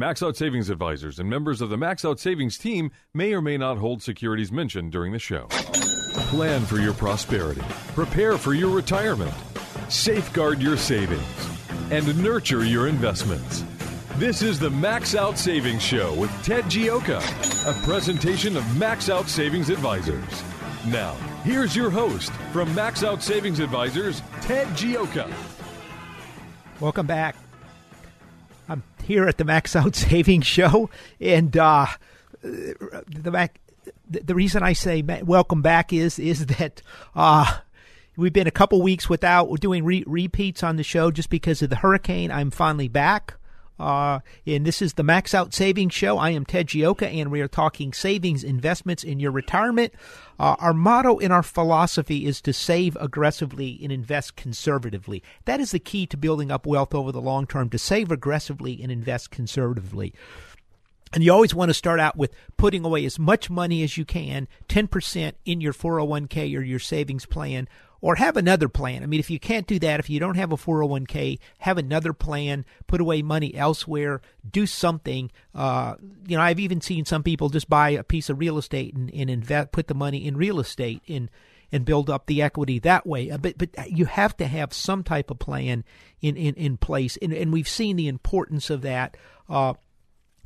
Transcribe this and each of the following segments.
Max Out Savings Advisors and members of the Max Out Savings team may or may not hold securities mentioned during the show. Plan for your prosperity, prepare for your retirement, safeguard your savings, and nurture your investments. This is the Max Out Savings Show with Ted Gioka, a presentation of Max Out Savings Advisors. Now, here's your host from Max Out Savings Advisors, Ted Gioka. Welcome back. Here at the Max Out Savings Show, and uh, the Mac. The reason I say welcome back is is that uh, we've been a couple weeks without doing re- repeats on the show just because of the hurricane. I'm finally back. Uh, and this is the Max Out Savings Show. I am Ted Gioka, and we are talking savings, investments in your retirement. Uh, our motto in our philosophy is to save aggressively and invest conservatively. That is the key to building up wealth over the long term, to save aggressively and invest conservatively. And you always want to start out with putting away as much money as you can, 10% in your 401k or your savings plan, or have another plan. I mean, if you can't do that, if you don't have a 401k, have another plan, put away money elsewhere, do something. Uh, you know, I've even seen some people just buy a piece of real estate and, and invest, put the money in real estate and and build up the equity that way. Uh, but but you have to have some type of plan in in, in place, and, and we've seen the importance of that. Uh,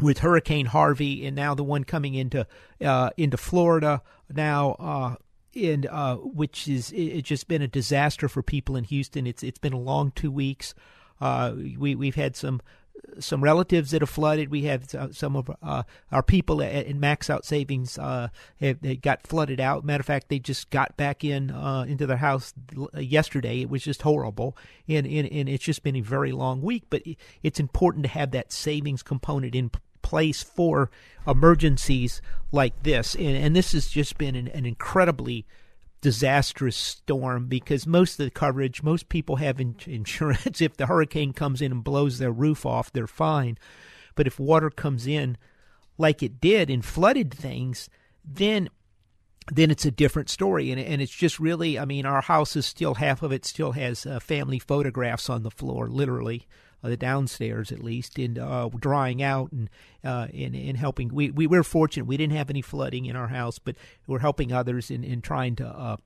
with Hurricane Harvey and now the one coming into uh, into Florida now uh, and uh, which is it's just been a disaster for people in Houston. It's it's been a long two weeks. Uh, we we've had some some relatives that have flooded. We have some of uh, our people in Max Out Savings uh, have got flooded out. Matter of fact, they just got back in uh, into their house yesterday. It was just horrible, and, and and it's just been a very long week. But it's important to have that savings component in place for emergencies like this. And, and this has just been an, an, incredibly disastrous storm because most of the coverage, most people have in, insurance. if the hurricane comes in and blows their roof off, they're fine. But if water comes in like it did and flooded things, then then it's a different story and and it's just really I mean our house is still half of it still has uh, family photographs on the floor literally uh, the downstairs at least, and uh, drying out and uh, in in helping. We we were fortunate we didn't have any flooding in our house, but we're helping others in in trying to. Uh,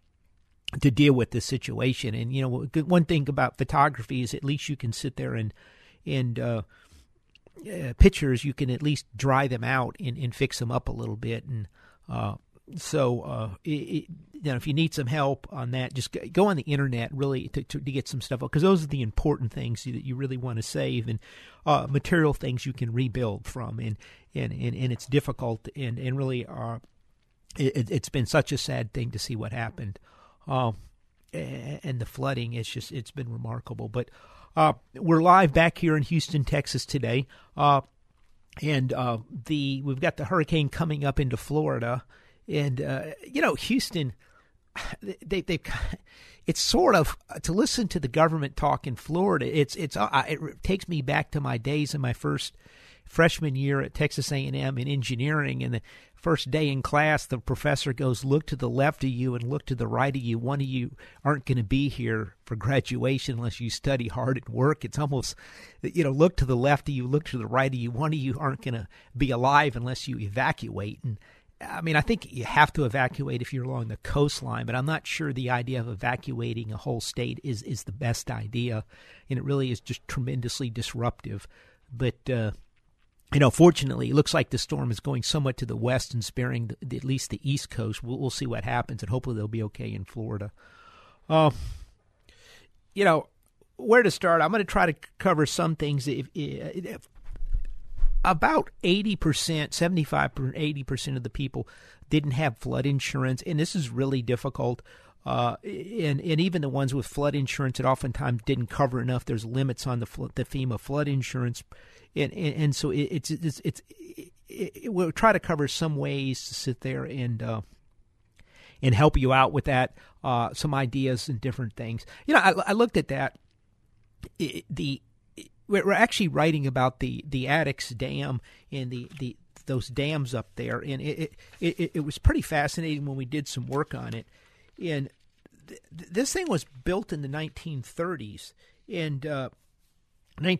to deal with this situation, and you know, one thing about photography is at least you can sit there and and uh, uh, pictures you can at least dry them out and, and fix them up a little bit, and uh, so uh, it, you know if you need some help on that, just go on the internet really to, to, to get some stuff because those are the important things that you really want to save and uh, material things you can rebuild from and and and, and it's difficult and and really uh, it, has been such a sad thing to see what happened. Uh, and the flooding it's just it's been remarkable but uh, we're live back here in Houston Texas today uh, and the we've got the hurricane coming up into Florida and uh, you know, Houston, they they it's sort of to listen to the government talk in Florida. It's it's uh, it takes me back to my days in my first freshman year at Texas A&M in engineering and the first day in class the professor goes look to the left of you and look to the right of you. One of you aren't going to be here for graduation unless you study hard and work. It's almost you know look to the left of you look to the right of you. One of you aren't going to be alive unless you evacuate. And I mean, I think you have to evacuate if you're along the coastline, but I'm not sure the idea of evacuating a whole state is is the best idea, and it really is just tremendously disruptive. But uh, you know, fortunately, it looks like the storm is going somewhat to the west and sparing the, at least the east coast. We'll, we'll see what happens, and hopefully they'll be okay in Florida. Uh, you know, where to start? I'm going to try to cover some things. If, if about 80%, 75 80% of the people didn't have flood insurance. And this is really difficult. Uh, and and even the ones with flood insurance, it oftentimes didn't cover enough. There's limits on the the FEMA flood insurance, and and, and so it, it's it's it's it, it, we'll try to cover some ways to sit there and. Uh, and help you out with that, uh, some ideas and different things. You know, I, I looked at that. It, the we're actually writing about the the Addicks Dam and the the those dams up there, and it it, it, it was pretty fascinating when we did some work on it. And th- this thing was built in the 1930s, and uh,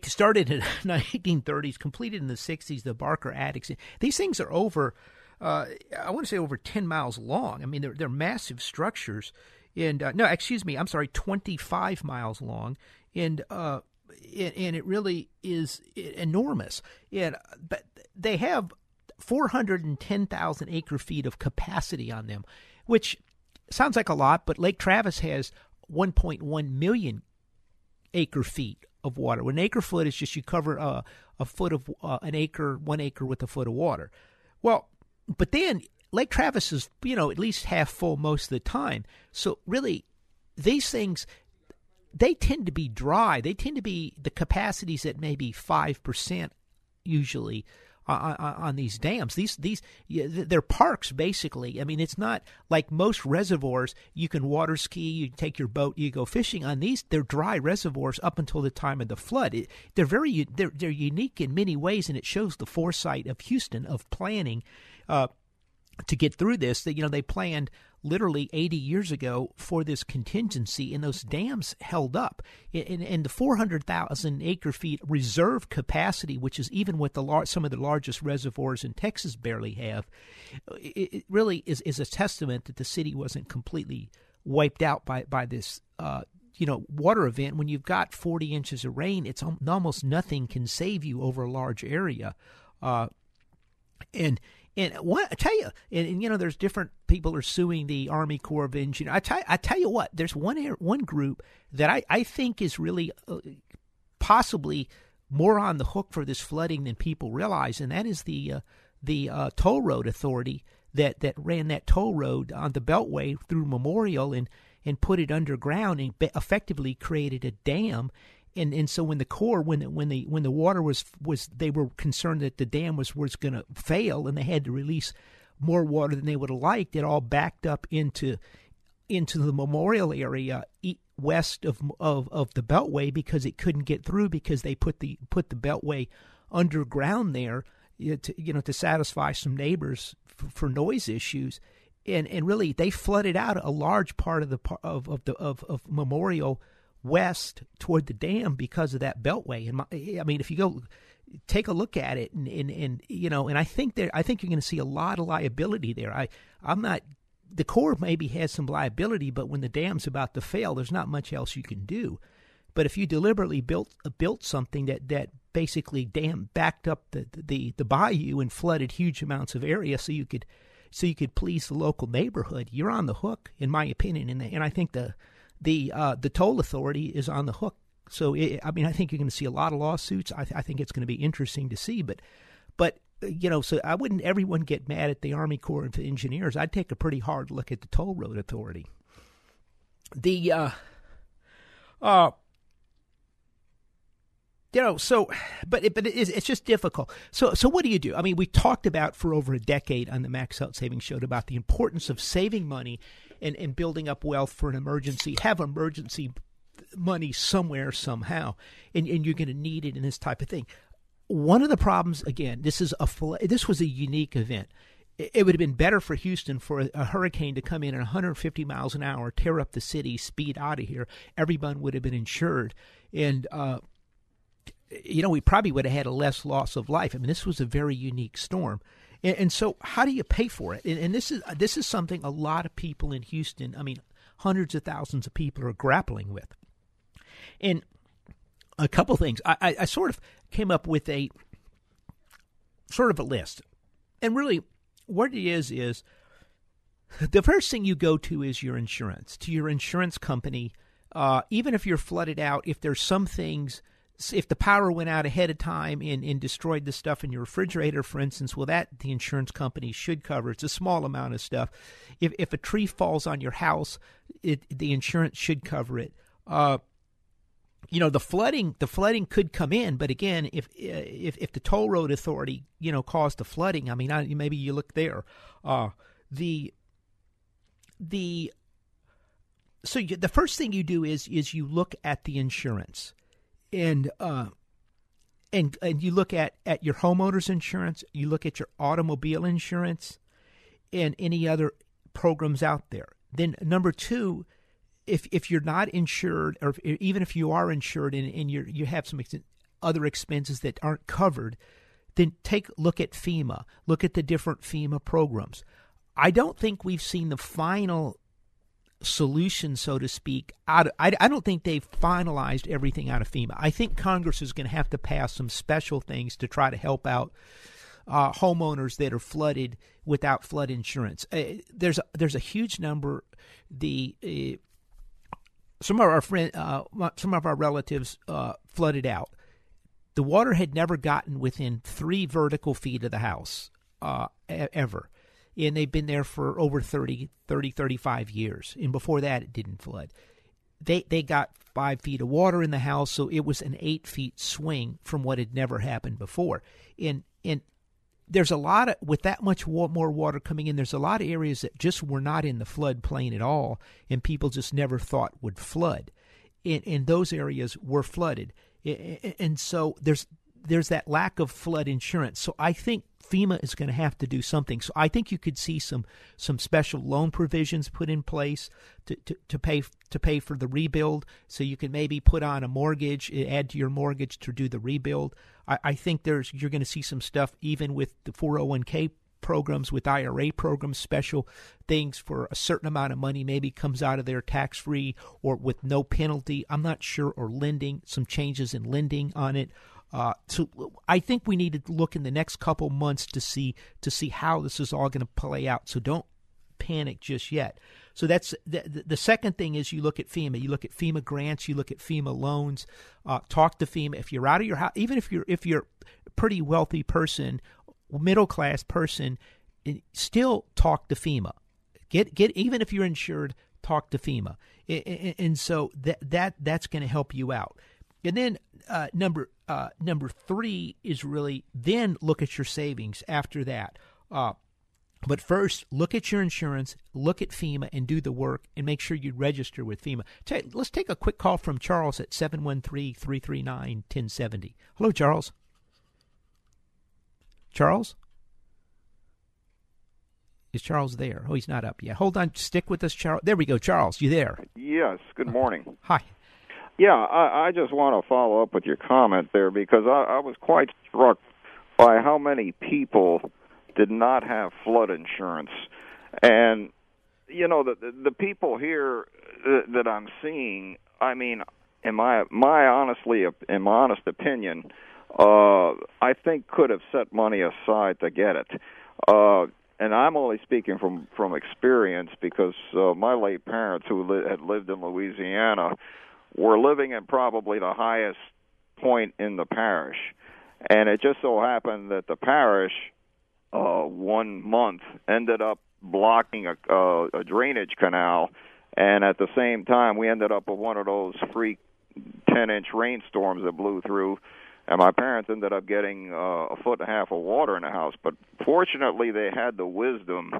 started in the 1930s, completed in the 60s. The Barker Addicks. These things are over. Uh, I want to say over 10 miles long. I mean, they're they're massive structures, and uh, no, excuse me, I'm sorry, 25 miles long, and uh, and, it really is enormous. And but they have 410,000 acre feet of capacity on them, which sounds like a lot, but Lake Travis has 1.1 million acre feet of water. An acre foot is just you cover a, a foot of uh, an acre, one acre with a foot of water. Well, but then Lake Travis is, you know, at least half full most of the time. So really, these things, they tend to be dry. They tend to be the capacities at maybe 5% usually on, on, these dams. These these they're parks basically. I mean, it's not like most reservoirs. You can water ski, you take your boat, you go fishing. On these, they're dry reservoirs up until the time of the flood. It, they're very they're they're unique in many ways, and it shows the foresight of Houston of planning. Uh, to get through this that you know they planned literally 80 years ago for this contingency, and those dams held up. And, the 400,000 acre feet reserve capacity, which is even what the lar- some of the largest reservoirs in Texas barely have, it, it really is, is a testament that the city wasn't completely wiped out by, by this. Uh, you know, water event, when you've got 40 inches of rain, it's almost nothing can save you over a large area. Uh, and and what I tell you, and, and, you know, there's different people are suing the Army Corps of Engineers. I tell, I tell you what, there's one one group that I, I think is really uh, possibly more on the hook for this flooding than people realize, and that is the uh, the uh, toll road authority that, that ran that toll road on the Beltway through Memorial and and put it underground and effectively created a dam and and so when the Corps when when the when the water was was they were concerned that the dam was was going to fail and they had to release more water than they would have liked it all backed up into into the memorial area west of of of the beltway because it couldn't get through because they put the put the beltway underground there to, you know to satisfy some neighbors for, for noise issues. And and really they flooded out a large part of the of of the of, of memorial west toward the dam because of that beltway. And my, I mean, if you go take a look at it, and, and, and you know, and I think there, I think you're going to see a lot of liability there. I I'm not. The Corps maybe has some liability, but when the dam's about to fail, there's not much else you can do. But if you deliberately built built something that that basically dam backed up the, the the bayou and flooded huge amounts of area, so you could so you could please the local neighborhood, you're on the hook, in my opinion. And and I think the the uh, the toll authority is on the hook. So it, I mean, I think you're going to see a lot of lawsuits. I, th- I think it's going to be interesting to see. But but you know, so I wouldn't everyone get mad at the Army Corps of Engineers. I'd take a pretty hard look at the toll road authority. The uh, uh, you know, so, but it, but it is, it's just difficult. So, so what do you do? I mean, we talked about for over a decade on the Max Out Savings Show about the importance of saving money and, and building up wealth for an emergency. Have emergency money somewhere somehow, and, and you're going to need it in this type of thing. One of the problems, again, this is a this was a unique event. It would have been better for Houston for a, hurricane to come in at 150 miles an hour, tear up the city, speed out of here. Everyone would have been insured, and uh, you know we probably would have had a less loss of life. I mean, this was a very unique storm. And, and so, how do you pay for it? And, and this is this is something a lot of people in Houston, I mean, hundreds of thousands of people are grappling with. And a couple things, I, I, I sort of came up with a sort of a list, and really, what it is is the first thing you go to is your insurance to your insurance company. Uh, even if you're flooded out, if there's some things if the power went out ahead of time and, and destroyed the stuff in your refrigerator, for instance, well, that the insurance company should cover. It's a small amount of stuff. If if a tree falls on your house, it, the insurance should cover it. Uh, you know the flooding the flooding could come in but again if if if the toll road authority you know caused the flooding i mean I, maybe you look there uh the the so you, the first thing you do is is you look at the insurance and uh and and you look at at your homeowners insurance you look at your automobile insurance and any other programs out there then number 2 if if you're not insured, or if, even if you are insured and, and you you have some ex- other expenses that aren't covered, then take look at FEMA. Look at the different FEMA programs. I don't think we've seen the final solution, so to speak. Out of, I, I don't think they've finalized everything out of FEMA. I think Congress is going to have to pass some special things to try to help out uh, homeowners that are flooded without flood insurance. Uh, there's a, there's a huge number. The uh, some of our friend, uh, some of our relatives uh, flooded out. The water had never gotten within three vertical feet of the house uh, ever. And they've been there for over 30, 30, 35 years. And before that, it didn't flood. They, they got five feet of water in the house, so it was an eight feet swing from what had never happened before. And, and there's a lot of with that much more water coming in there's a lot of areas that just were not in the flood plain at all and people just never thought would flood and, and those areas were flooded and so there's there's that lack of flood insurance so i think FEMA is going to have to do something. So I think you could see some some special loan provisions put in place to, to, to pay to pay for the rebuild. So you can maybe put on a mortgage, eh, add to your mortgage to do the rebuild. I, I think there's you're going to see some stuff even with the 401k programs with IRA programs, special things for a certain amount of money maybe comes out of there tax free or with no penalty. I'm not sure, or lending, some changes in lending on it. Uh, so I think we need to look in the next couple months to see to see how this is all going to play out. So don't panic just yet. So that's the, the second thing is you look at FEMA. You look at FEMA grants. You look at FEMA loans. Uh, talk to FEMA if you're out of your house. Even if you're if you're a pretty wealthy person, middle class person, eh, still talk to FEMA. Get get even if you're insured, talk to FEMA. And so that that that's going to help you out. And then uh, number uh, number three is really then look at your savings after that. Uh, but first, look at your insurance, look at FEMA, and do the work, and make sure you register with FEMA. Let's take a quick call from Charles at 713 339 1070. Hello, Charles. Charles? Is Charles there? Oh, he's not up yet. Hold on. Stick with us, Charles. There we go. Charles, you there? Yes. Good morning. Hi. Yeah, I, I just want to follow up with your comment there because I, I was quite struck by how many people did not have flood insurance, and you know the the, the people here that, that I'm seeing. I mean, in my my honestly in my honest opinion, uh, I think could have set money aside to get it. Uh, and I'm only speaking from from experience because uh, my late parents, who li- had lived in Louisiana, were living at probably the highest point in the parish. And it just so happened that the parish, uh, one month, ended up blocking a, uh, a drainage canal. And at the same time, we ended up with one of those freak 10 inch rainstorms that blew through. And my parents ended up getting uh, a foot and a half of water in the house. But fortunately, they had the wisdom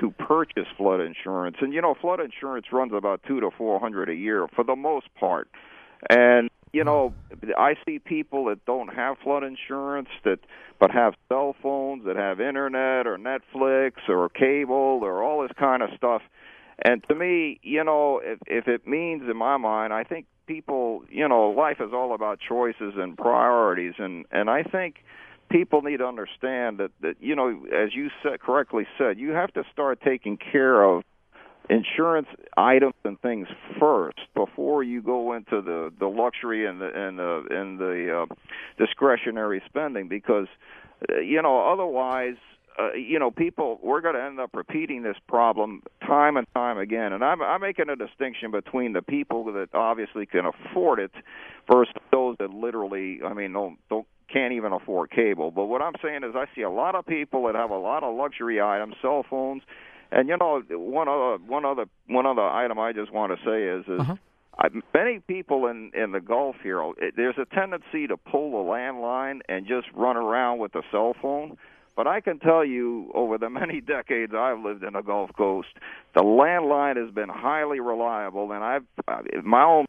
to purchase flood insurance. And you know, flood insurance runs about two to four hundred a year for the most part. And you hmm. know, I see people that don't have flood insurance that but have cell phones that have internet or Netflix or cable or all this kind of stuff. And to me, you know, if if it means in my mind, I think people, you know, life is all about choices and priorities and and I think people need to understand that that you know as you said correctly said you have to start taking care of insurance items and things first before you go into the the luxury and the and the and the uh, discretionary spending because uh, you know otherwise uh, you know, people we're going to end up repeating this problem time and time again. And I'm I'm making a distinction between the people that obviously can afford it versus those that literally, I mean, don't don't can't even afford cable. But what I'm saying is, I see a lot of people that have a lot of luxury items, cell phones, and you know, one other one other one other item I just want to say is is. Uh-huh. I, many people in in the Gulf here, it, there's a tendency to pull the landline and just run around with the cell phone. But I can tell you, over the many decades I've lived in the Gulf Coast, the landline has been highly reliable, and I've my own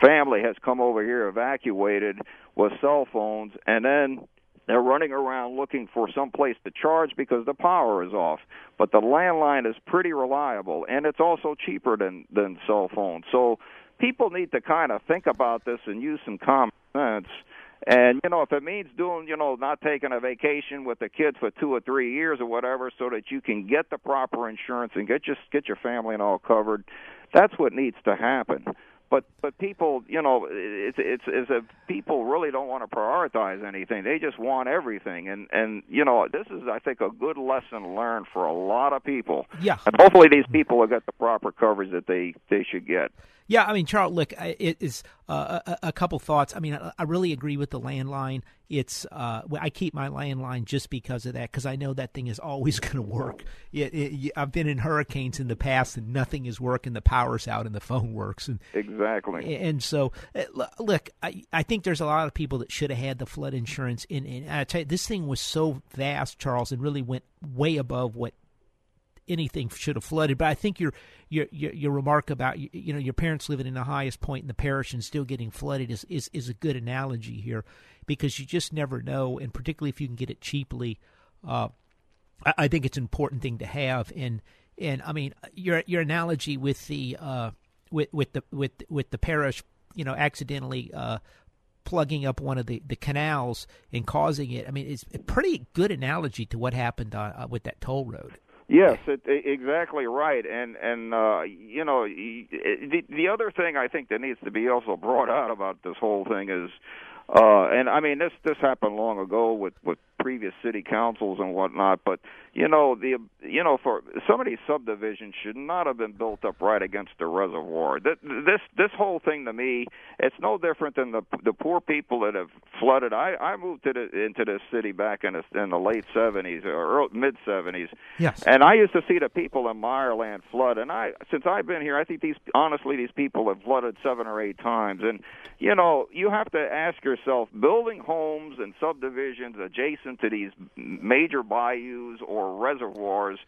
family has come over here evacuated with cell phones, and then they're running around looking for some place to charge because the power is off. But the landline is pretty reliable, and it's also cheaper than than cell phones. So people need to kind of think about this and use some common sense. And you know, if it means doing, you know, not taking a vacation with the kids for two or three years or whatever, so that you can get the proper insurance and get your get your family and all covered, that's what needs to happen but but people you know it's it's it's a people really don't want to prioritize anything. They just want everything. And and you know this is i think a good lesson learned for a lot of people. Yeah. And hopefully these people will get the proper coverage that they they should get yeah, I mean, Charles, look, it is uh, a, a, couple thoughts. I mean, I, really agree with the landline. It's uh, I keep my landline just because of that, because I know that thing is always going to work. It, it, I've been in hurricanes in the past, and nothing is working. The power's out, and the phone works. And exactly. And so, uh, look, I, I think there's a lot of people that should have had the flood insurance. In, and I tell you, this thing was so vast, Charles, and really went way above what anything should have flooded. But I think your your your, your remark about you, you, know your parents living in the highest point in the parish and still getting flooded is, is is a good analogy here because you just never know, and particularly if you can get it cheaply, uh, I, I, think it's an important thing to have. And and I mean your your analogy with the uh, with with the with with the parish, you know, accidentally. Uh, plugging up one of the, the canals and causing it. I mean, it's a pretty good analogy to what happened uh, with that toll road. Yes, it, exactly right. And and uh, you know the the other thing I think that needs to be also brought out about this whole thing is, uh, and I mean this this happened long ago with with previous city councils and whatnot. But you know the you know for some of these subdivisions should not have been built up right against the reservoir. This this this whole thing to me, it's no different than the the poor people that have flooded. I I moved to the into this city back in the in the late seventies or mid seventies. Yes. And I used to see the people in Meyerland flood, and I since I've been here, I think these honestly these people have flooded seven or eight times. And you know you have to ask yourself, building homes and subdivisions adjacent to these major bayous or reservoirs,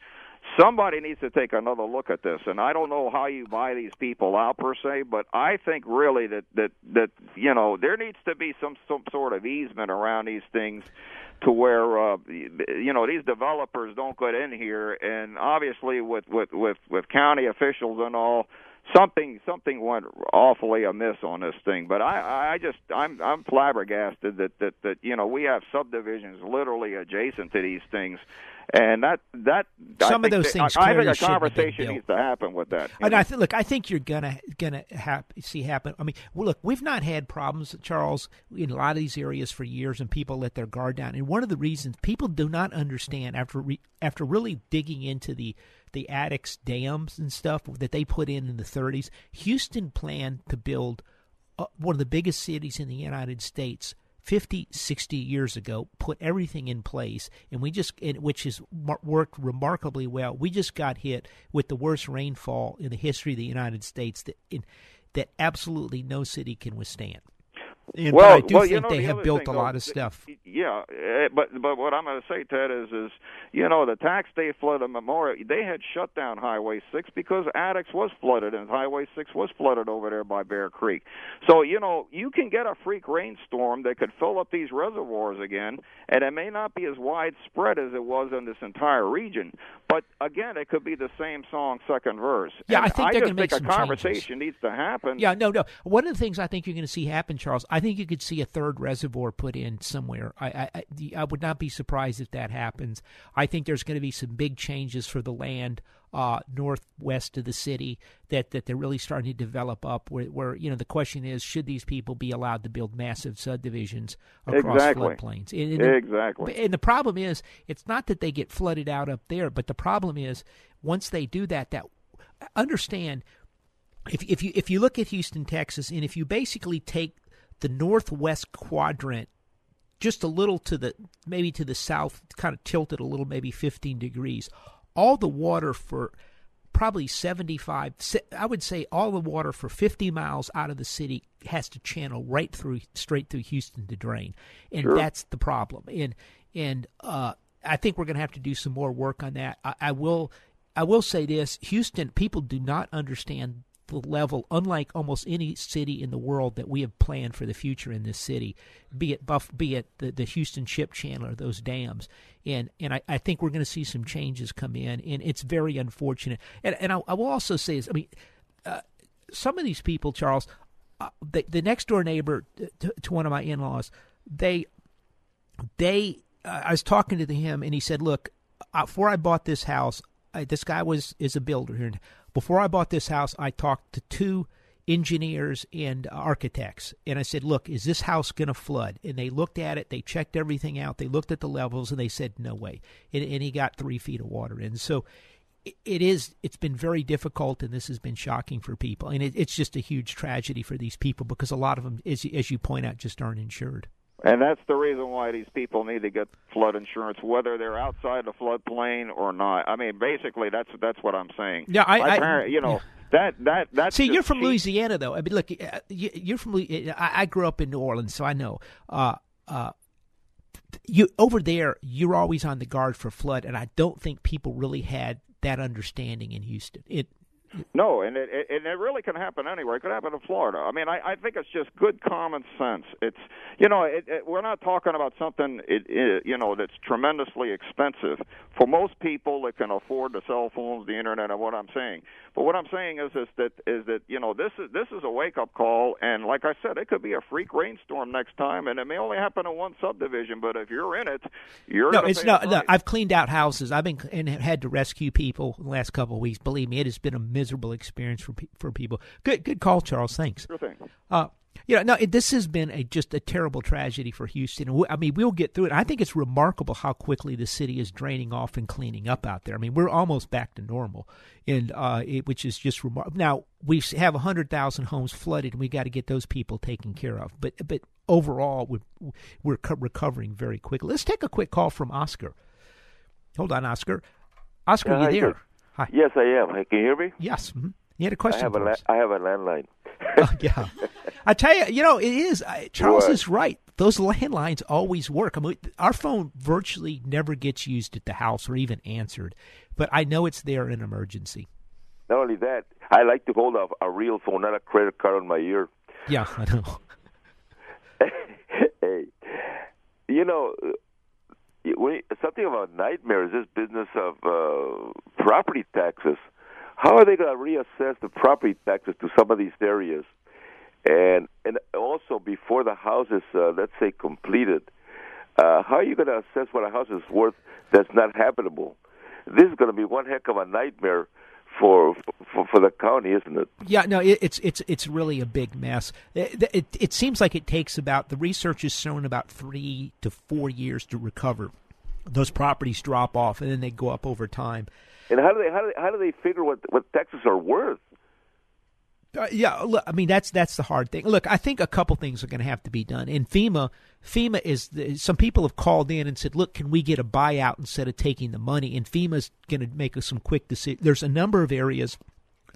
somebody needs to take another look at this. And I don't know how you buy these people out per se, but I think really that that that you know there needs to be some some sort of easement around these things to where uh, you know these developers don't get in here and obviously with with with with county officials and all something something went awfully amiss on this thing. But I I just I'm I'm flabbergasted that that that you know we have subdivisions literally adjacent to these things. And that that some of those things. I, I think a conversation needs to happen with that. And I th- look, I think you're gonna gonna hap- see happen. I mean, well, look, we've not had problems, Charles, in a lot of these areas for years, and people let their guard down. And one of the reasons people do not understand after re- after really digging into the the Addicks dams and stuff that they put in in the 30s. Houston planned to build uh, one of the biggest cities in the United States 50, 60 years ago, put everything in place, and we just, which has worked remarkably well. We just got hit with the worst rainfall in the history of the United States that, in, that absolutely no city can withstand. And, well, I do well, think you know, they the have built thing, a though, lot of stuff. Yeah, eh, but but what I'm going to say, Ted, is is you know the tax day flood of Memorial, they had shut down Highway Six because Addicks was flooded and Highway Six was flooded over there by Bear Creek. So you know you can get a freak rainstorm that could fill up these reservoirs again, and it may not be as widespread as it was in this entire region. But again, it could be the same song, second verse. Yeah, and I think I they're going to make think some a conversation changes. needs to happen. Yeah, no, no. One of the things I think you're going to see happen, Charles, I think you could see a third reservoir put in somewhere. I, I, I would not be surprised if that happens. I think there's going to be some big changes for the land uh, northwest of the city that, that they're really starting to develop up. Where, where you know the question is, should these people be allowed to build massive subdivisions across exactly. floodplains? And, and exactly. The, and the problem is, it's not that they get flooded out up there, but the problem is once they do that, that understand if if you if you look at Houston, Texas, and if you basically take the northwest quadrant just a little to the maybe to the south, kind of tilted a little, maybe 15 degrees, all the water for probably 75 i would say all the water for 50 miles out of the city has to channel right through straight through houston to drain. And sure. that's the problem. And and uh, i think we're going to have to do some more work on that. I, I will i will say this houston people do not understand the level, unlike almost any city in the world that we have planned for the future in this city, be it Buff, be it the, the Houston Ship Channel or those dams. And and I, I think we're going to see some changes come in, and it's very unfortunate. And and I, I will also say is, I mean, uh, some of these people, Charles, uh, the, the next door neighbor to, to one of my in laws, they they uh, I was talking to him, and he said, "Look, uh, before I bought this house, I, this guy was is a builder here. Before I bought this house, I talked to two engineers and architects, and I said, "Look, is this house going to flood?" And they looked at it, they checked everything out, they looked at the levels, and they said, "No way." And, and he got three feet of water in. So it is it's been very difficult and this has been shocking for people and it, it's just a huge tragedy for these people because a lot of them as, as you point out just aren't insured and that's the reason why these people need to get flood insurance, whether they're outside the floodplain or not. I mean, basically, that's that's what I'm saying. Yeah, I, I parent, you know. Yeah. That that that's see. You're from cheap. Louisiana, though. I mean, look, uh, you're from. I grew up in New Orleans, so I know. Uh, uh, you over there, you're always on the guard for flood, and I don't think people really had that understanding in Houston. It no, and it, it and it really can happen anywhere. It could happen in Florida. I mean, I, I think it's just good common sense. It's you know, it, it, we're not talking about something it, it, you know that's tremendously expensive for most people that can afford the cell phones, the internet, and what I'm saying. But what I'm saying is is that is that you know this is this is a wake up call, and like I said, it could be a freak rainstorm next time, and it may only happen in one subdivision. But if you're in it, you're no. It's pay no, I've cleaned out houses. I've been and had to rescue people the last couple of weeks. Believe me, it has been a miserable experience for pe- for people. Good good call, Charles. Thanks. Sure thing. Uh, you know, no, it, this has been a just a terrible tragedy for Houston. We, I mean, we'll get through it. I think it's remarkable how quickly the city is draining off and cleaning up out there. I mean, we're almost back to normal, and uh, it, which is just remarkable. Now we have hundred thousand homes flooded, and we got to get those people taken care of. But but overall, we're we're co- recovering very quickly. Let's take a quick call from Oscar. Hold on, Oscar. Oscar, Yeah, you there? Hi. Yes, I am. Can you hear me? Yes. Mm-hmm. You had a question. have a la- I have a landline. Oh, yeah. I tell you, you know, it is. I, Charles What? is right. Those landlines always work. I mean, our phone virtually never gets used at the house or even answered, but I know it's there in emergency. Not only that, I like to hold a, a real phone, not a credit card on my ear. Yeah, I know. hey, you know, something of a nightmare is this business of uh, property taxes. How are they going to reassess the property taxes to some of these areas? And and also before the house is, uh, let's say, completed, uh, how are you going to assess what a house is worth that's not habitable? This is going to be one heck of a nightmare for for, for the county, isn't it? Yeah, no, it, it's it's it's really a big mess. It, it, it seems like it takes about the research has shown about three to four years to recover. Those properties drop off, and then they go up over time. And how do they how do they, how do they figure what what taxes are worth? Uh, yeah, look, I mean that's that's the hard thing. Look, I think a couple things are going to have to be done. And FEMA, FEMA is the, some people have called in and said, "Look, can we get a buyout instead of taking the money?" And FEMA's going to make some quick decisions. There's a number of areas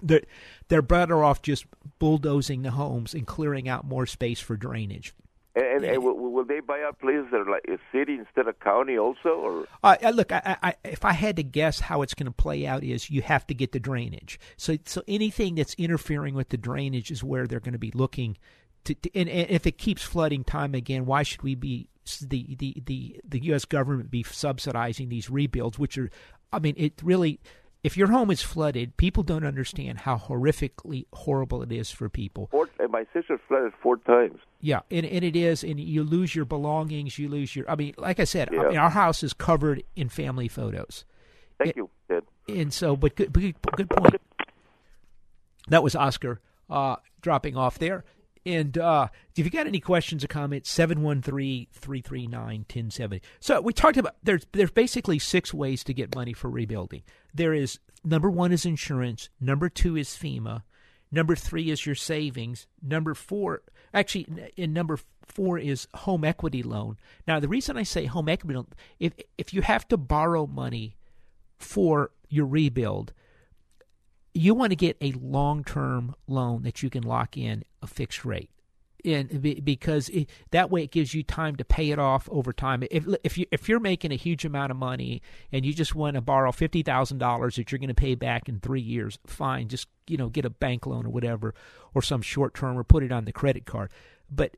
that they're better off just bulldozing the homes and clearing out more space for drainage. And, and, and will, will they buy out places that are like a city instead of county also, or Uh, uh, look, I, I, if I had to guess how it's going to play out, is you have to get the drainage. So, so anything that's interfering with the drainage is where they're going to be looking. To, to and, and if it keeps flooding time again, why should we be the the the the U.S. government be subsidizing these rebuilds, which are, I mean, it really if your home is flooded, people don't understand how horrifically horrible it is for people. Four, and my sister flooded four times. Yeah, and, and it is, and you lose your belongings, you lose your. I mean, like I said, Yeah. I mean, our house is covered in family photos. Thank It- you, Ted. And so, but good, good, good point. That was Oscar uh, dropping off there. And uh, if you got any questions or comments, 713-339-1070. So we talked about there's there's basically six ways to get money for rebuilding. There is number one is insurance, number two is FEMA, number three is your savings, number four actually in number four is home equity loan. Now the reason I say home equity loan, if if you have to borrow money for your rebuild, you want to get a long term loan that you can lock in a fixed rate. And because it, that way it gives you time to pay it off over time. If if you if you're making a huge amount of money and you just want to borrow fifty thousand dollars that you're going to pay back in three years, fine. Just you know get a bank loan or whatever, or some short term, or put it on the credit card. But but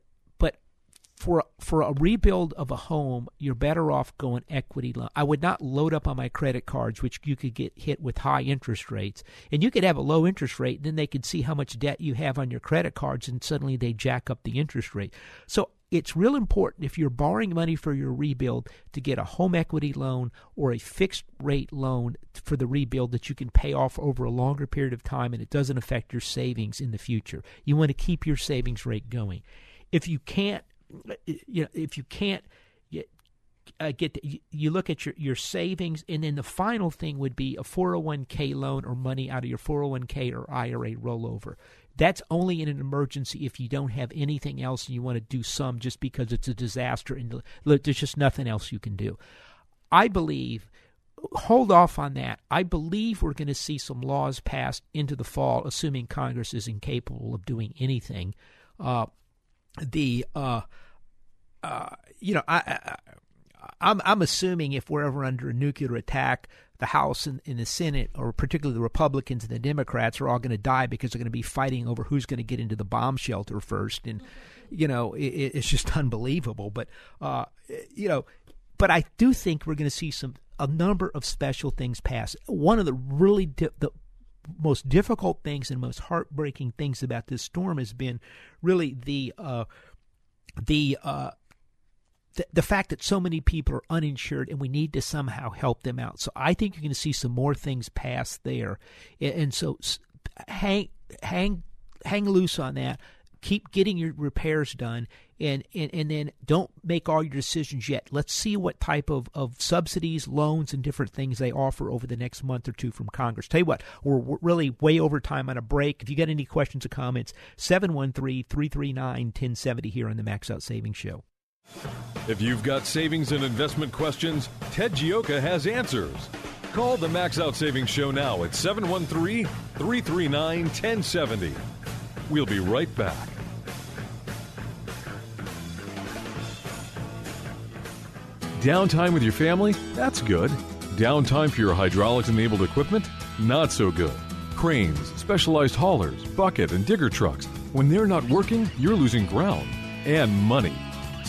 for for a rebuild of a home, you're better off going equity loan. I would not load up on my credit cards, which you could get hit with high interest rates, and you could have a low interest rate. And Then they could see how much debt you have on your credit cards, and suddenly they jack up the interest rate. So it's real important if you're borrowing money for your rebuild to get a home equity loan or a fixed rate loan for the rebuild that you can pay off over a longer period of time and it doesn't affect your savings in the future. You want to keep your savings rate going. If you can't you know if you can't get, uh, get the, you- look at your your savings and then the final thing would be a 401k loan or money out of your 401k or IRA rollover. That's only in an emergency if you don't have anything else and you want to do some just because it's a disaster and there's just nothing else you can do. I believe hold off on that. I believe we're going to see some laws passed into the fall assuming congress is incapable of doing anything uh, the uh, uh, you know, I, I, I'm I'm assuming if we're ever under a nuclear attack, the House and, and the Senate, or particularly the Republicans and the Democrats, are all going to die because they're going to be fighting over who's going to get into the bomb shelter first, and you know, it, it's just unbelievable. But uh, you know, but I do think we're going to see some a number of special things pass. One of the really di- the most difficult things and most heartbreaking things about this storm has been really the uh, the uh, the, fact that so many people are uninsured and we need to somehow help them out. So I think you're going to see some more things pass there, and, and so hang hang hang loose on that. Keep getting your repairs done, and, and, and then don't make all your decisions yet. Let's see what type of, of subsidies, loans, and different things they offer over the next month or two from Congress. Tell you what, we're, we're really way over time on a break. If you got any questions or comments, 713 339 1070 here on the Max Out Savings Show. If you've got savings and investment questions, Ted Gioka has answers. Call the Max Out Savings Show now at 713 339 1070. We'll be right back. Downtime with your family? That's good. Downtime for your hydraulics enabled equipment? Not so good. Cranes, specialized haulers, bucket, and digger trucks. When they're not working, you're losing ground and money.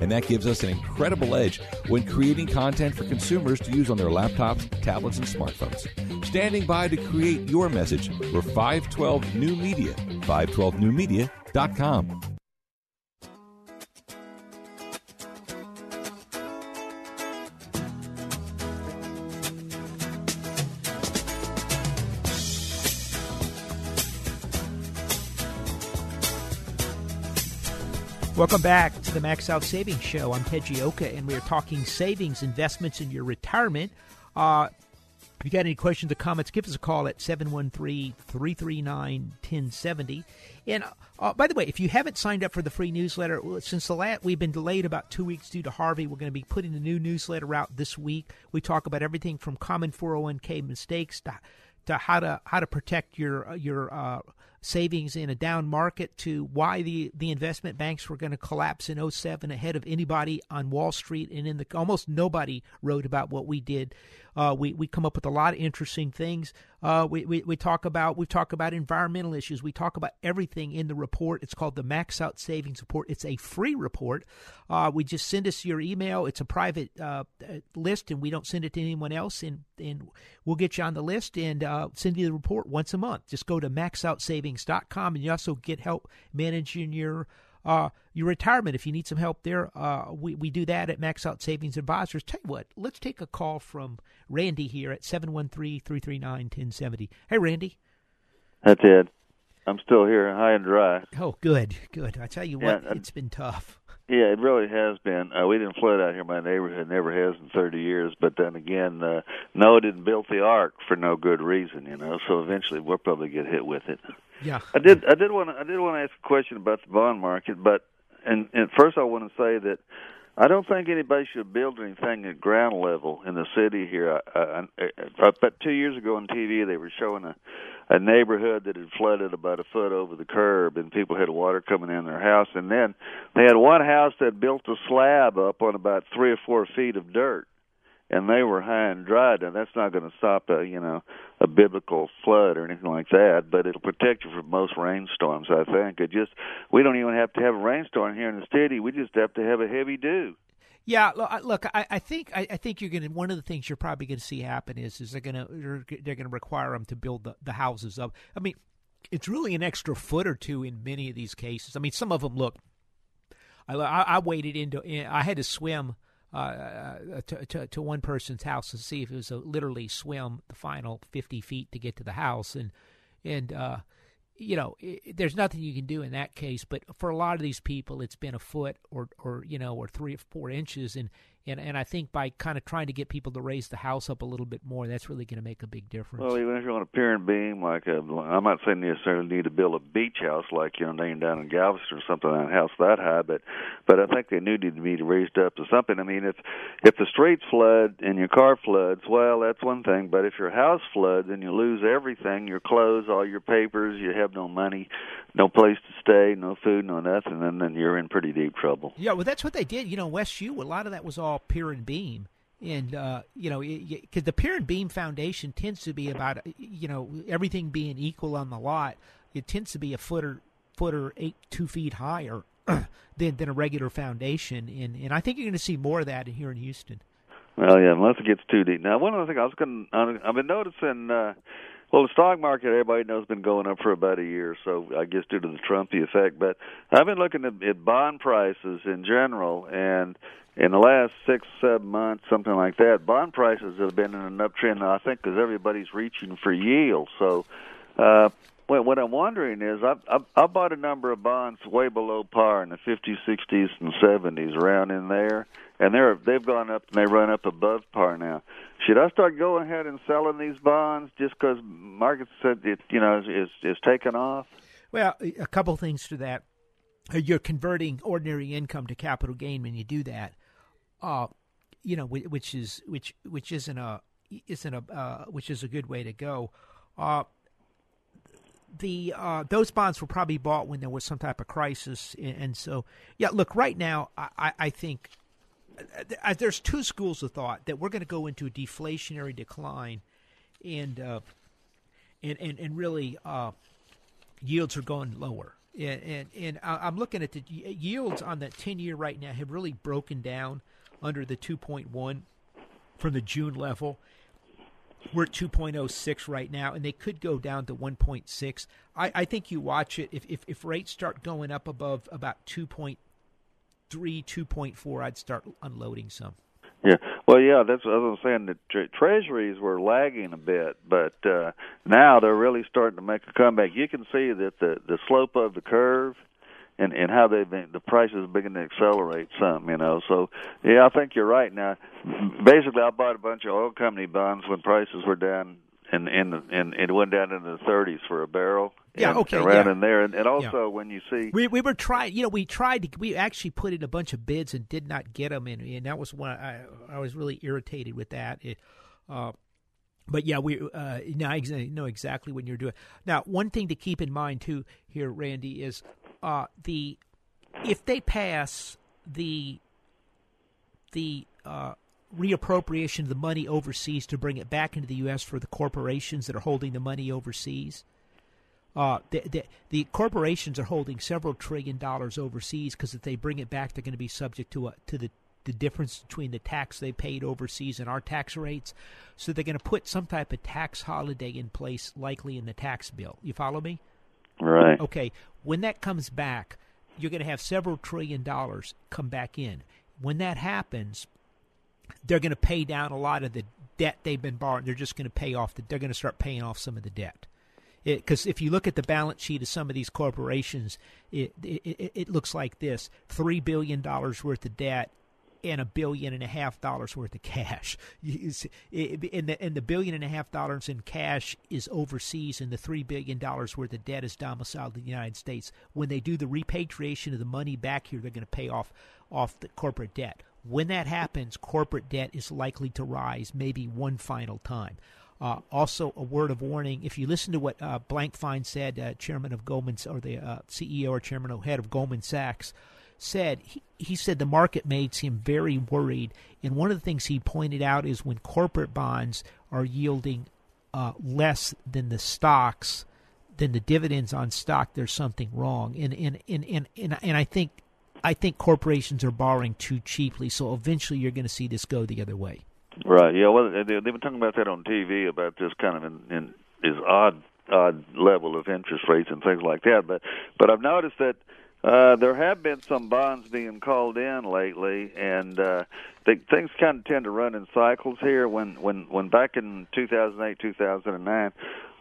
And that gives us an incredible edge when creating content for consumers to use on their laptops, tablets, and smartphones. Standing by to create your message, we're 512 New Media. 512newmedia.com. Welcome back to the Max Out Savings Show. I'm Ted Gioka, and we are talking savings, investments in your retirement. Uh, if you got any questions or comments, give us a call at 713-339-1070. And uh, by the way, if you haven't signed up for the free newsletter, since the last, we've been delayed about two weeks due to Harvey, we're going to be putting the new newsletter out this week. We talk about everything from common 401k mistakes to, to how to how to protect your your uh, savings in a down market to why the, the investment banks were going to collapse in 07 ahead of anybody on Wall Street and in the almost nobody wrote about what we did. Uh, we we come up with a lot of interesting things. Uh, we, we we talk about we talk about environmental issues. We talk about everything in the report. It's called the Max Out Savings Report. It's a free report. Uh, we just send us your email. It's a private uh, list, and we don't send it to anyone else. And and we'll get you on the list and uh, send you the report once a month. Just go to maxoutsavings.com, and you also get help managing your uh, your retirement if you need some help there. Uh, we, we do that at Max Out Savings Advisors. Tell you what, let's take a call from Randy here at 713 339 1070. Hey, Randy. That's it. I'm still here, high and dry. Oh, good, good. I tell you what, yeah, it's been tough. Yeah, it really has been. Uh, we didn't flood out here in my neighborhood, never has in 30 years. But then again, uh, Noah didn't build the ark for no good reason, you know. So eventually, we'll probably get hit with it. Yeah, I did. I did want to. I did want to ask a question about the bond market, but and, and first I want to say that I don't think anybody should build anything at ground level in the city here. I, I, about two years ago on TV, they were showing a a neighborhood that had flooded about a foot over the curb, and people had water coming in their house. And then they had one house that built a slab up on about three or four feet of dirt and they were high and dry. Now that's not going to stop a you know a biblical flood or anything like that, but it'll protect you from most rainstorms. I think it just we don't even have to have a rainstorm here in the city. We just have to have a heavy dew. Yeah, look, I, I think I, I think you're going to. One of the things you're probably going to see happen is is they're going to they're going to require them to build the, the houses up. I mean, it's really an extra foot or two in many of these cases. I mean, some of them look. I I, waded into. I had to swim uh, uh, to, to, to one person's house to see if it was a literally swim the final 50 feet to get to the house. And and uh, you know it, there's nothing you can do in that case. But for a lot of these people it's been a foot or or you know or three or four inches. And and and I think by kind of trying to get people to raise the house up a little bit more, that's really going to make a big difference. Well, even if you're on a pier and beam, like uh, a, I'm not saying necessarily need to build a beach house like you know down in Galveston or something, a house that high, but but I think they need to be raised up to something. I mean, if if the streets flood and your car floods, well, that's one thing. But if your house floods and you lose everything, your clothes, all your papers, you have no money, no place to stay, no food, no nothing, and then you're in pretty deep trouble. Yeah, well, that's what they did. You know, West U, a lot of that was all pier and beam, and uh, you know, because the pier and beam foundation tends to be about you know everything being equal on the lot. It tends to be a foot or foot or eight two feet higher than than a regular foundation, and and I think you're going to see more of that here in Houston. Well, yeah, unless it gets too deep. Now, one other thing I was going, I've been noticing. uh well, the stock market, everybody knows, has been going up for about a year, so I guess due to the Trumpy effect. But I've been looking at, at bond prices in general, and in the last six, seven months, something like that, bond prices have been in an uptrend. I think because everybody's reaching for yield. So, uh, what, what I'm wondering is, I, I I bought a number of bonds way below par in the 50s, 60s, and 70s, around in there, and they're they've gone up and they run up above par now. Should I start going ahead and selling these bonds just because market said it, you know, is is taken off? Well, a couple things to that. You're converting ordinary income to capital gain when you do that. Uh, you know, which is which which isn't a isn't a uh, which is a good way to go. Uh, the uh, those bonds were probably bought when there was some type of crisis, and, so yeah. Look, right now, I, I think uh, there's two schools of thought that we're going to go into a deflationary decline, and uh, and, and and really uh, yields are going lower. And, and and I'm looking at the yields on that 10 year right now have really broken down under the 2.1 from the June level. We're at 2.06 right now, and they could go down to 1.6. I, I think you watch it. If, if, if rates start going up above about 2.3, 2.4, I'd start unloading some. Yeah, well, yeah, that's what I was saying. The tre- treasuries were lagging a bit, but uh, now they're really starting to make a comeback. You can see that the the slope of the curve and and how they've been the prices begin to accelerate some you know so yeah i think you're right now basically i bought a bunch of oil company bonds when prices were down and and and it went down into the 30s for a barrel yeah, okay, around yeah. in there, and, and also Yeah. when you see We we were trying, you know, we tried to we actually put in a bunch of bids and did not get them, and, and that was one I I was really irritated with that. It, uh, but yeah, we uh, now I know exactly what you're doing. Now, one thing to keep in mind too here, Randy, is uh, the if they pass the the uh, reappropriation of the money overseas to bring it back into the U.S. for the corporations that are holding the money overseas. Uh, the, the, the corporations are holding several trillion dollars overseas because if they bring it back, they're going to be subject to a, to the the difference between the tax they paid overseas and our tax rates. So they're going to put some type of tax holiday in place, likely in the tax bill. You follow me? Right Okay, when that comes back, you're going to have several trillion dollars come back in. When that happens, they're going to pay down a lot of the debt they've been borrowing. They're just going to pay off the. They're going to start paying off some of the debt. Because if you look at the balance sheet of some of these corporations, it, it it looks like this: three billion dollars worth of debt and a billion and a half dollars worth of cash. And the and the billion and a half dollars in cash is overseas, and the three billion dollars worth of debt is domiciled in the United States. When they do the repatriation of the money back here, they're going to pay off off the corporate debt. When that happens, corporate debt is likely to rise, maybe one final time. Uh, also, a word of warning: if you listen to what uh, Blankfein said, uh, chairman of Goldman or the uh, CEO or chairman or head of Goldman Sachs, said he, he said the market makes him very worried. And one of the things he pointed out is when corporate bonds are yielding uh, less than the stocks, than the dividends on stock, there's something wrong. And and, and, and, and and I think I think corporations are borrowing too cheaply. So eventually, you're going to see this go the other way. Right. Yeah. Well, they, they've been talking about that on TV about this kind of in, in this odd odd level of interest rates and things like that. But but I've noticed that uh, there have been some bonds being called in lately, and uh, they, things kind of tend to run in cycles here. When when when back in 2008, 2009,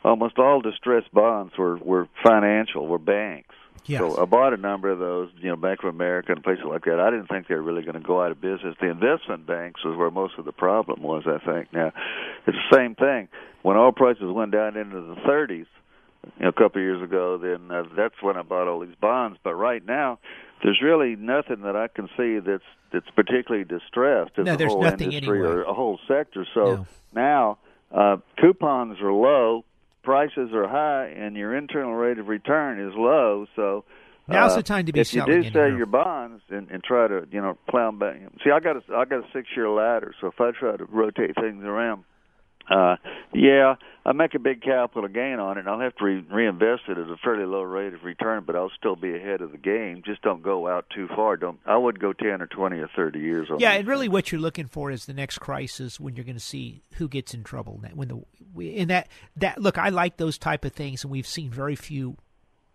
almost all distressed bonds were were financial, were banks. Yes. So I bought a number of those, you know, Bank of America and places like that. I didn't think they were really going to go out of business. The investment banks was where most of the problem was, I think. Now, it's the same thing. When oil prices went down into the 30s, you know, a couple of years ago, then uh, that's when I bought all these bonds. But right now, there's really nothing that I can see that's that's particularly distressed as No, a there's whole nothing industry anywhere. or a whole sector. So No. now uh, coupons are low, prices are high, and your internal rate of return is low. So Now's uh, the time to be if you do sell your bonds and, and try to you know plow back. See, I got a I got a six year ladder, so if I try to rotate things around, uh, yeah, I make a big capital gain on it, and I'll have to re- reinvest it at a fairly low rate of return, but I'll still be ahead of the game. Just don't go out too far. Don't I would go ten or twenty or thirty years on Yeah, and really, what you're looking for is the next crisis when you're going to see who gets in trouble. When the and that that look, I like those type of things, and we've seen very few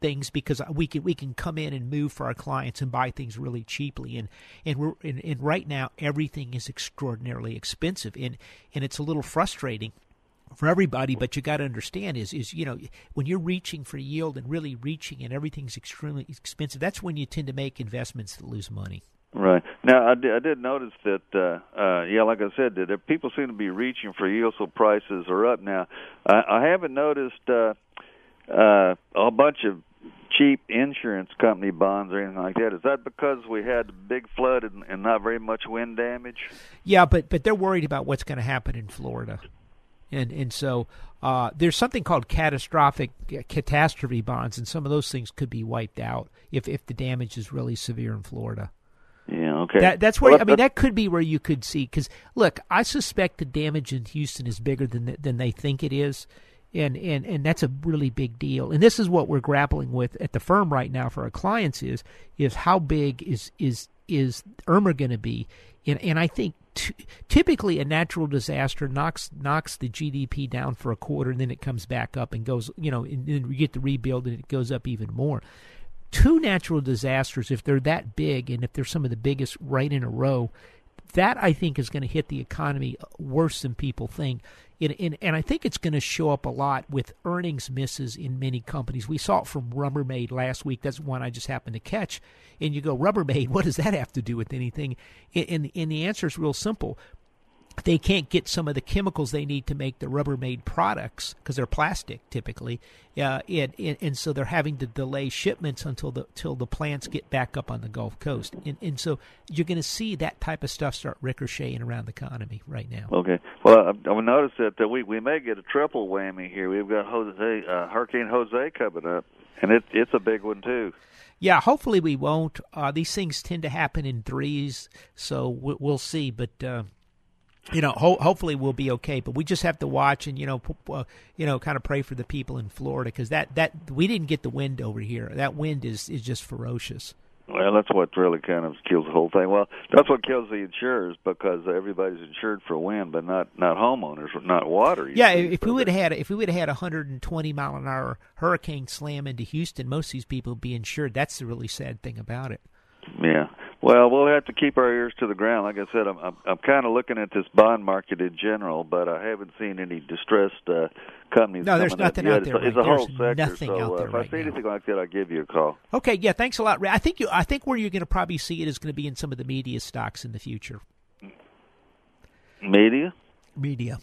things because we can we can come in and move for our clients and buy things really cheaply, and and we're and, and right now everything is extraordinarily expensive, and and it's a little frustrating for everybody but you got to understand is is you know when you're reaching for yield and really reaching and everything's extremely expensive that's when you tend to make investments that lose money Right. Now, I did, I did notice that, uh, uh, yeah, like I said, that people seem to be reaching for yield, so prices are up now. I, I haven't noticed uh, uh, a bunch of cheap insurance company bonds or anything like that. Is that because we had a big flood and, and not very much wind damage? Yeah, but but they're worried about what's going to happen in Florida. and and so uh, there's something called catastrophic catastrophe bonds, and some of those things could be wiped out if if the damage is really severe in Florida. Yeah, okay. That, that's where Well, I mean that could be where you could see because look, I suspect the damage in Houston is bigger than than they think it is, and and and that's a really big deal. And this is what we're grappling with at the firm right now for our clients is is how big is is is Irma going to be? And and I think t- typically a natural disaster knocks knocks the GDP down for a quarter, and then it comes back up and goes. You know, and then we get the rebuild, and it goes up even more two natural disasters, if they're that big and if they're some of the biggest right in a row, that I think is going to hit the economy worse than people think. And, and, and I think it's going to show up a lot with earnings misses in many companies. We saw it from Rubbermaid last week. That's one I just happened to catch. And you go, Rubbermaid, what does that have to do with anything? And, and, and the answer is real simple they can't get some of the chemicals they need to make the Rubbermaid products because they're plastic typically, uh, and, and and so they're having to delay shipments until the till the plants get back up on the Gulf Coast, and and so you're going to see that type of stuff start ricocheting around the economy right now. Okay. Well, I, I noticed that uh, we we may get a triple whammy here. We've got Jose, uh, Hurricane Jose coming up, and it it's a big one too. Yeah, hopefully we won't. Uh, these things tend to happen in threes, so we, we'll see. But uh, you know, ho- hopefully we'll be okay. But we just have to watch and you know, p- uh, you know, kind of pray for the people in Florida because that that we didn't get the wind over here. That wind is is just ferocious. Well, that's what really kind of kills the whole thing. Well, that's what kills the insurers because everybody's insured for wind, but not not homeowners, not water. Yeah, see. if we would have had if we would have had a 120 mile an hour hurricane slam into Houston, most of these people would be insured. That's the really sad thing about it. Yeah. Well, we'll have to keep our ears to the ground. Like I said, I'm I'm, I'm kind of looking at this bond market in general, but I haven't seen any distressed uh, companies. No, there's nothing out there It's, a- it's a whole there's sector. nothing so out uh, there if right I see now. anything like that, I'll give you a call. Okay, yeah, thanks a lot. Ray. I think you I think where you're going to probably see it is going to be in some of the media stocks in the future. Media. Media.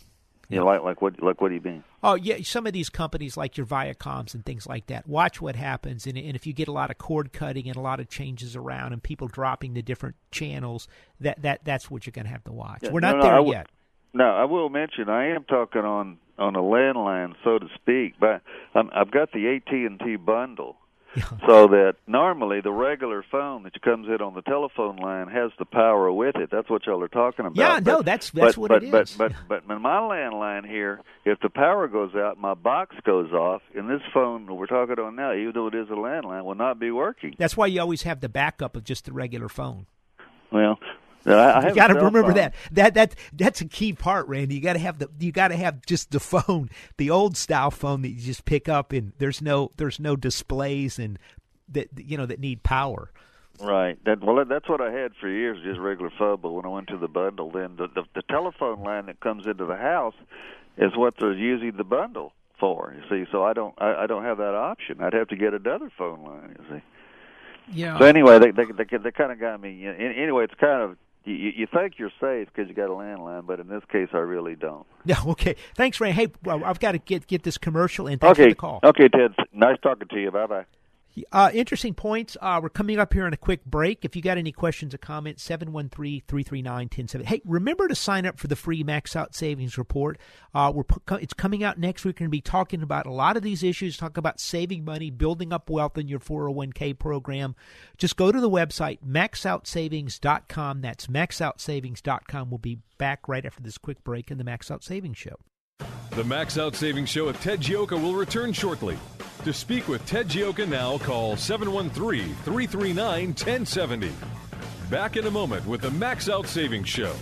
Yeah, like like what like what do you mean? Oh yeah, some of these companies like your Viacoms and things like that. Watch what happens, and, and if you get a lot of cord cutting and a lot of changes around, and people dropping the different channels, that that that's what you're going to have to watch. Yeah, We're not no, there yet. No, I will mention I am talking on on a landline, so to speak, but um, I've got the AT and T bundle, so that normally the regular phone that comes in on the telephone line has the power with it. That's what y'all are talking about. Yeah, no, that's- that's but, what but, it but, is. But but but in my landline here, if the power goes out, my box goes off, and this phone that we're talking on now, even though it is a landline, will not be working. That's why you always have the backup of just the regular phone. Well, I, I you got to remember phone. that. That that that's a key part, Randy. You got to have the you got to have just the phone, the old style phone that you just pick up, and there's no there's no displays and that you know that need power. Right. That well, that's what I had for years, just regular phone. But when I went to the bundle, then the, the the telephone line that comes into the house is what they're using the bundle for. You see, so I don't I, I don't have that option. I'd have to get another phone line. You see. Yeah. So anyway, they they they, they kind of got me. you know, Anyway, it's kind of you, you think you're safe because you got a landline, but in this case, I really don't. Yeah. Okay. Thanks, Randy. Hey, well, I've got to get get this commercial in. Thanks okay. for the call. Okay, Ted. Nice talking to you. Bye bye. Uh, interesting points. Uh, we're coming up here on a quick break. If you got any questions or comments, 713-339-1070. Hey, remember to sign up for the free Max Out Savings Report. Uh, we're It's coming out next week. We're going to be talking about a lot of these issues, talk about saving money, building up wealth in your 401k program. Just go to the website, maxoutsavings.com. That's maxoutsavings.com. We'll be back right after this quick break in the Max Out Savings Show. The Max Out Savings Show with Ted Gioka will return shortly. To speak with Ted Gioka now, call 713 339 1070. Back in a moment with the Max Out Savings Show.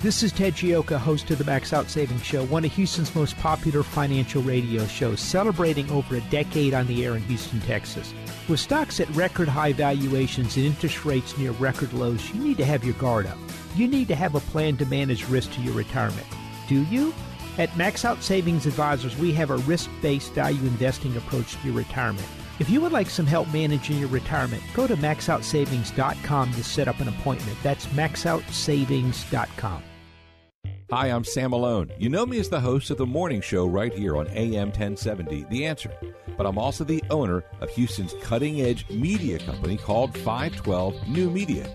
This is Ted Gioka, host of the Max Out Savings Show, one of Houston's most popular financial radio shows, celebrating over a decade on the air in Houston, Texas. With stocks at record high valuations and interest rates near record lows, you need to have your guard up. You need to have a plan to manage risk to your retirement. Do you? At Max Out Savings Advisors, we have a risk based value investing approach to your retirement. If you would like some help managing your retirement, go to maxoutsavings.com to set up an appointment. That's maxoutsavings.com. Hi, I'm Sam Malone. You know me as the host of the morning show right here on AM 1070, The Answer. But I'm also the owner of Houston's cutting edge media company called 512 New Media.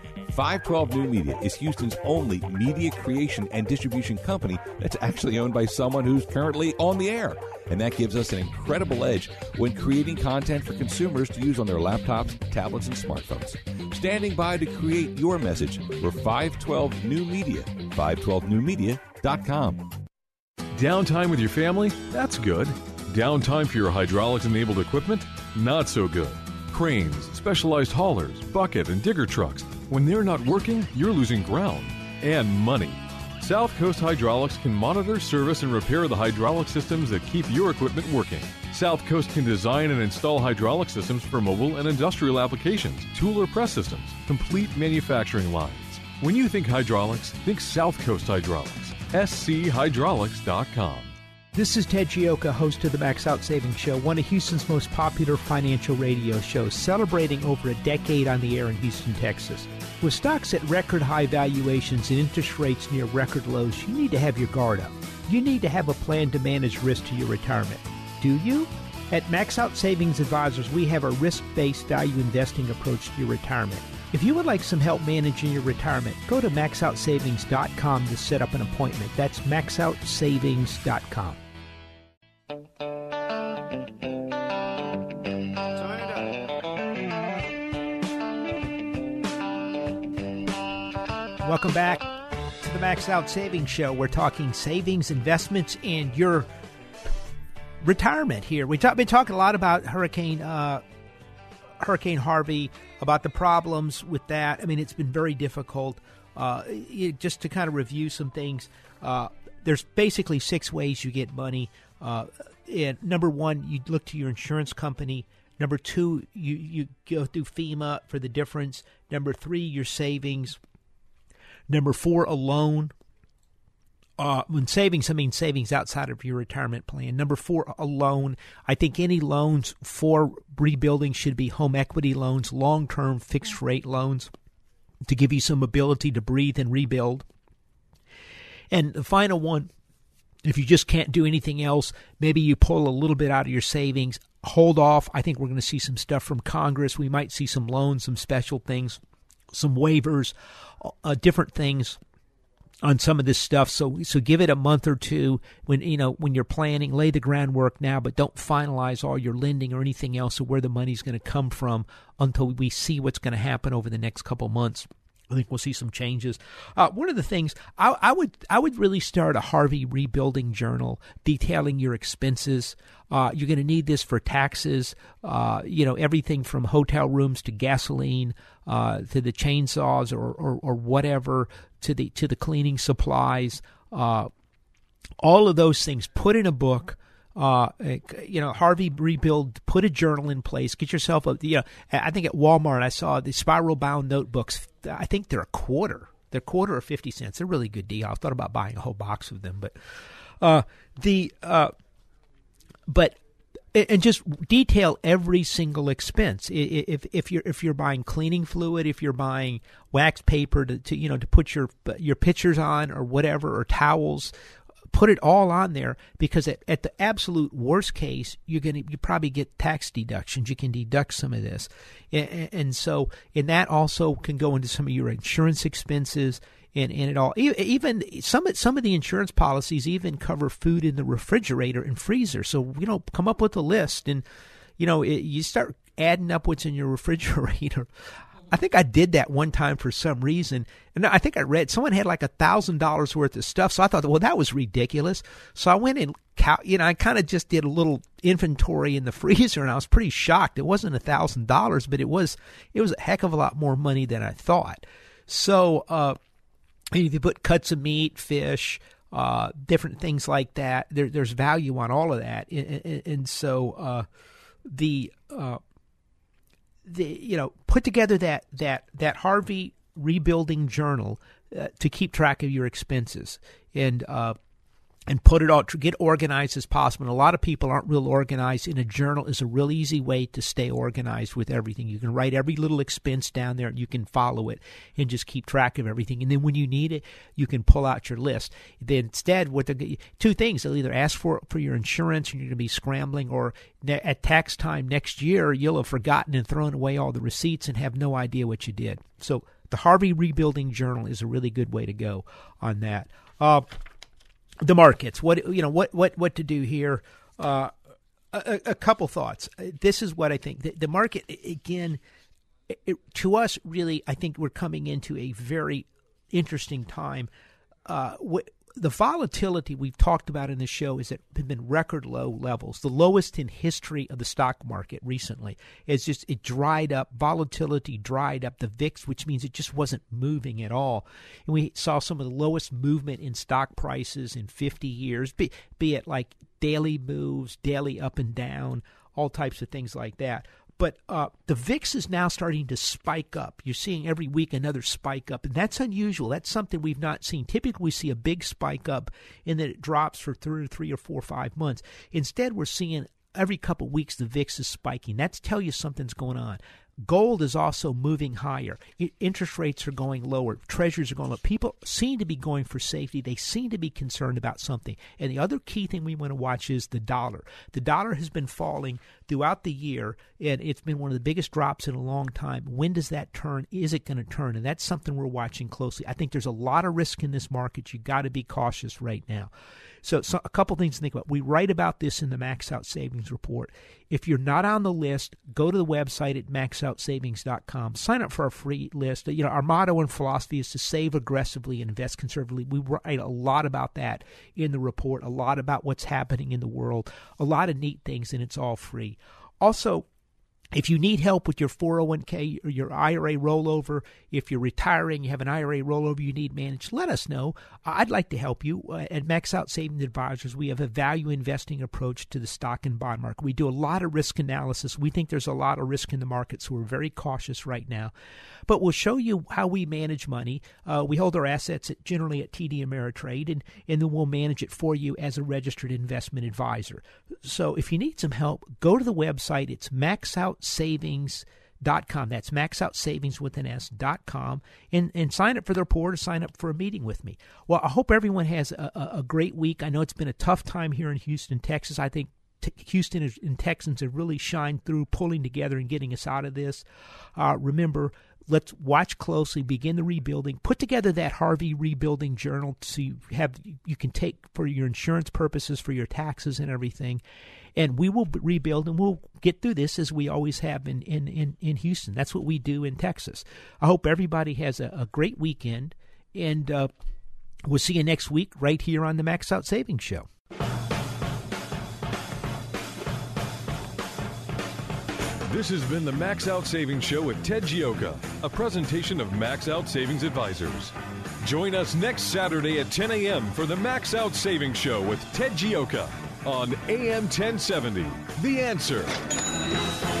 512 New Media is Houston's only media creation and distribution company that's actually owned by someone who's currently on the air. And that gives us an incredible edge when creating content for consumers to use on their laptops, tablets, and smartphones. Standing by to create your message, we're 512 New Media, 512newmedia.com. Downtime with your family? That's good. Downtime for your hydraulics enabled equipment? Not so good. Cranes, specialized haulers, bucket, and digger trucks. When they're not working, you're losing ground and money. South Coast Hydraulics can monitor, service, and repair the hydraulic systems that keep your equipment working. South Coast can design and install hydraulic systems for mobile and industrial applications, tool or press systems, complete manufacturing lines. When you think hydraulics, think South Coast Hydraulics. schydraulics.com. This is Ted Gioka, host of the Max Out Savings Show, one of Houston's most popular financial radio shows, celebrating over a decade on the air in Houston, Texas. With stocks at record high valuations and interest rates near record lows, you need to have your guard up. You need to have a plan to manage risk to your retirement. Do you? At Max Out Savings Advisors, we have a risk based value investing approach to your retirement. If you would like some help managing your retirement, go to maxoutsavings.com to set up an appointment. That's maxoutsavings.com. Welcome back to the Max Out Savings Show. We're talking savings, investments, and your retirement here. We've been talking a lot about Hurricane uh, Hurricane Harvey, about the problems with that. I mean, it's been very difficult. Uh, it, just to kind of review some things, uh, there's basically six ways you get money. Uh, and number one, you look to your insurance company. Number two, you, you go through FEMA for the difference. Number three, your savings. Number four, a loan. Uh, when savings, I mean savings outside of your retirement plan. Number four, a loan. I think any loans for rebuilding should be home equity loans, long term fixed rate loans to give you some ability to breathe and rebuild. And the final one, if you just can't do anything else, maybe you pull a little bit out of your savings, hold off. I think we're going to see some stuff from Congress. We might see some loans, some special things, some waivers, uh, different things on some of this stuff. So so give it a month or two when you know when you're planning, lay the groundwork now, but don't finalize all your lending or anything else or where the money's going to come from until we see what's going to happen over the next couple months. I think we'll see some changes. Uh, one of the things I, I, would I would really start a Harvey rebuilding journal detailing your expenses. Uh, you're going to need this for taxes. Uh, you know everything from hotel rooms to gasoline uh, to the chainsaws or, or, or whatever to the to the cleaning supplies. Uh, all of those things put in a book uh, you know, Harvey rebuild, put a journal in place, get yourself a, you know, I think at Walmart I saw the spiral bound notebooks. I think they're a quarter. They're quarter or 50 cents. They're a really good deal. I thought about buying a whole box of them, but, uh, the, uh, but, and just detail every single expense. If if you're if you're buying cleaning fluid, if you're buying wax paper to, to you know to put your your pictures on or whatever, or towels, put it all on there because at, at the absolute worst case, you're going to you probably get tax deductions. You can deduct some of this, and, and so and that also can go into some of your insurance expenses. And, and it all even some some of the insurance policies even cover food in the refrigerator and freezer. So you know, come up with a list, and you know, it, you start adding up what's in your refrigerator. I think I did that one time for some reason. And I think I read someone had like a thousand dollars worth of stuff. So I thought, well, that was ridiculous. So I went and, you know, I kind of just did a little inventory in the freezer and I was pretty shocked. It wasn't a thousand dollars, but it was, it was a heck of a lot more money than I thought. So, uh, if you put cuts of meat, fish, uh, different things like that, there, there's value on all of that. And, and, and so, uh, the, uh, the you know put together that that that Harvey Rebuilding Journal uh, to keep track of your expenses. And uh, and put it all to get organized as possible. And a lot of people aren't real organized. In a journal is a real easy way to stay organized with everything. You can write every little expense down there, and you can follow it and just keep track of everything. And then when you need it, you can pull out your list. Then instead, what the two things they'll either ask for for your insurance, and you're going to be scrambling, or at tax time next year, you'll have forgotten and thrown away all the receipts and have no idea what you did. So the Harvey Rebuilding Journal is a really good way to go on that. Uh, the markets. What you know, what what what to do here? Uh, a, a, couple thoughts. This is what I think. The, the market again, it, to us, really, I think we're coming into a very interesting time. Uh, the volatility we've talked about in the show is at been record low levels, the lowest in history of the stock market recently. It's just it dried up, volatility dried up the VIX, which means it just wasn't moving at all. And we saw some of the lowest movement in stock prices in 50 years, be, be it like daily moves, daily up and down, all types of things like that. But uh, the VIX is now starting to spike up. You're seeing every week another spike up, and that's unusual. That's something we've not seen. Typically, we see a big spike up and then it drops for three or three or four or five months. Instead, we're seeing every couple of weeks the VIX is spiking. That's tell you something's going on. Gold is also moving higher. Interest rates are going lower. Treasuries are going up. People seem to be going for safety. They seem to be concerned about something. And the other key thing we want to watch is the dollar. The dollar has been falling throughout the year, and it's been one of the biggest drops in a long time. When does that turn? Is it going to turn? And that's something we're watching closely. I think there's a lot of risk in this market. You've got to be cautious right now. So, so a couple things to think about. We write about this in the Max Out Savings Report. If you're not on the list, go to the website at maxoutsavings.com. Sign up for our free list. You know, our motto and philosophy is to save aggressively and invest conservatively. We write a lot about that in the report, a lot about what's happening in the world, a lot of neat things, and it's all free. Also, if you need help with your 401k or your IRA rollover, if you're retiring, you have an IRA rollover you need managed, let us know. I'd like to help you. Uh, at Max Out Savings Advisors, we have a value investing approach to the stock and bond market. We do a lot of risk analysis. We think there's a lot of risk in the market, so we're very cautious right now. But we'll show you how we manage money. Uh, we hold our assets at, generally at TD Ameritrade, and, and then we'll manage it for you as a registered investment advisor. So if you need some help, go to the website. It's maxoutsavings.com. That's maxoutsavings with an S dot com and, and sign up for the report or sign up for a meeting with me. Well, I hope everyone has a, a, a great week. I know it's been a tough time here in Houston, Texas. I think Houston and Texans have really shined through pulling together and getting us out of this. Uh, remember, let's watch closely, begin the rebuilding, put together that Harvey rebuilding journal so you have you can take for your insurance purposes, for your taxes and everything. And we will rebuild and we'll get through this as we always have in, in, in, in Houston. That's what we do in Texas. I hope everybody has a, a great weekend and uh, we'll see you next week right here on the Max Out Savings Show. This has been the Max Out Savings Show with Ted Gioka, a presentation of Max Out Savings Advisors. Join us next Saturday at 10 a.m. for the Max Out Savings Show with Ted Gioka on AM 1070. The answer.